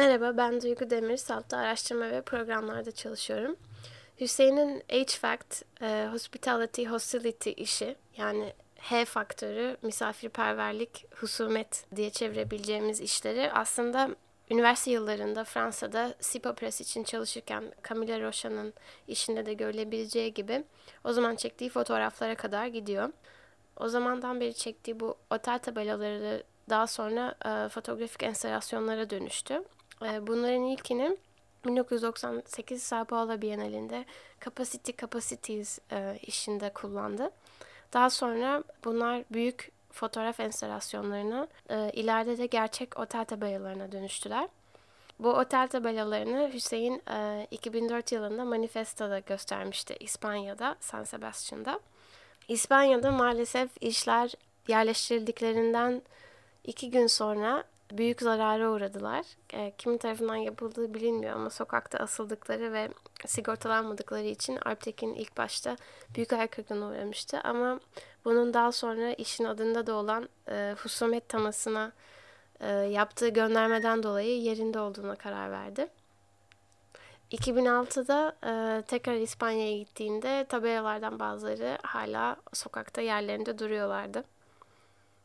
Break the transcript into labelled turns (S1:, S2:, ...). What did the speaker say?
S1: Merhaba, ben Duygu Demir. Salt'ta araştırma ve programlarda çalışıyorum. Hüseyin'in HVAC, e, Hospitality Hostility işi, yani H faktörü, misafirperverlik, husumet diye çevirebileceğimiz işleri aslında üniversite yıllarında Fransa'da Sipo Press için çalışırken Camille Rocha'nın işinde de görülebileceği gibi o zaman çektiği fotoğraflara kadar gidiyor. O zamandan beri çektiği bu otel tabelaları daha sonra e, fotoğrafik enstalasyonlara dönüştü. E, bunların ilkini 1998 Sao Paulo Bienalinde Capacity Capacities e, işinde kullandı. Daha sonra bunlar büyük fotoğraf enstalasyonlarına, e, ileride de gerçek otel tabelalarına dönüştüler. Bu otel tabelalarını Hüseyin e, 2004 yılında Manifesto'da göstermişti İspanya'da, San Sebastian'da. İspanya'da maalesef işler yerleştirildiklerinden iki gün sonra büyük zarara uğradılar. E, kimin tarafından yapıldığı bilinmiyor ama sokakta asıldıkları ve sigortalanmadıkları için Alptekin ilk başta büyük hayal kırıklığına uğramıştı. Ama bunun daha sonra işin adında da olan e, husumet tamasına e, yaptığı göndermeden dolayı yerinde olduğuna karar verdi. 2006'da e, tekrar İspanya'ya gittiğinde tabelalardan bazıları hala sokakta yerlerinde duruyorlardı.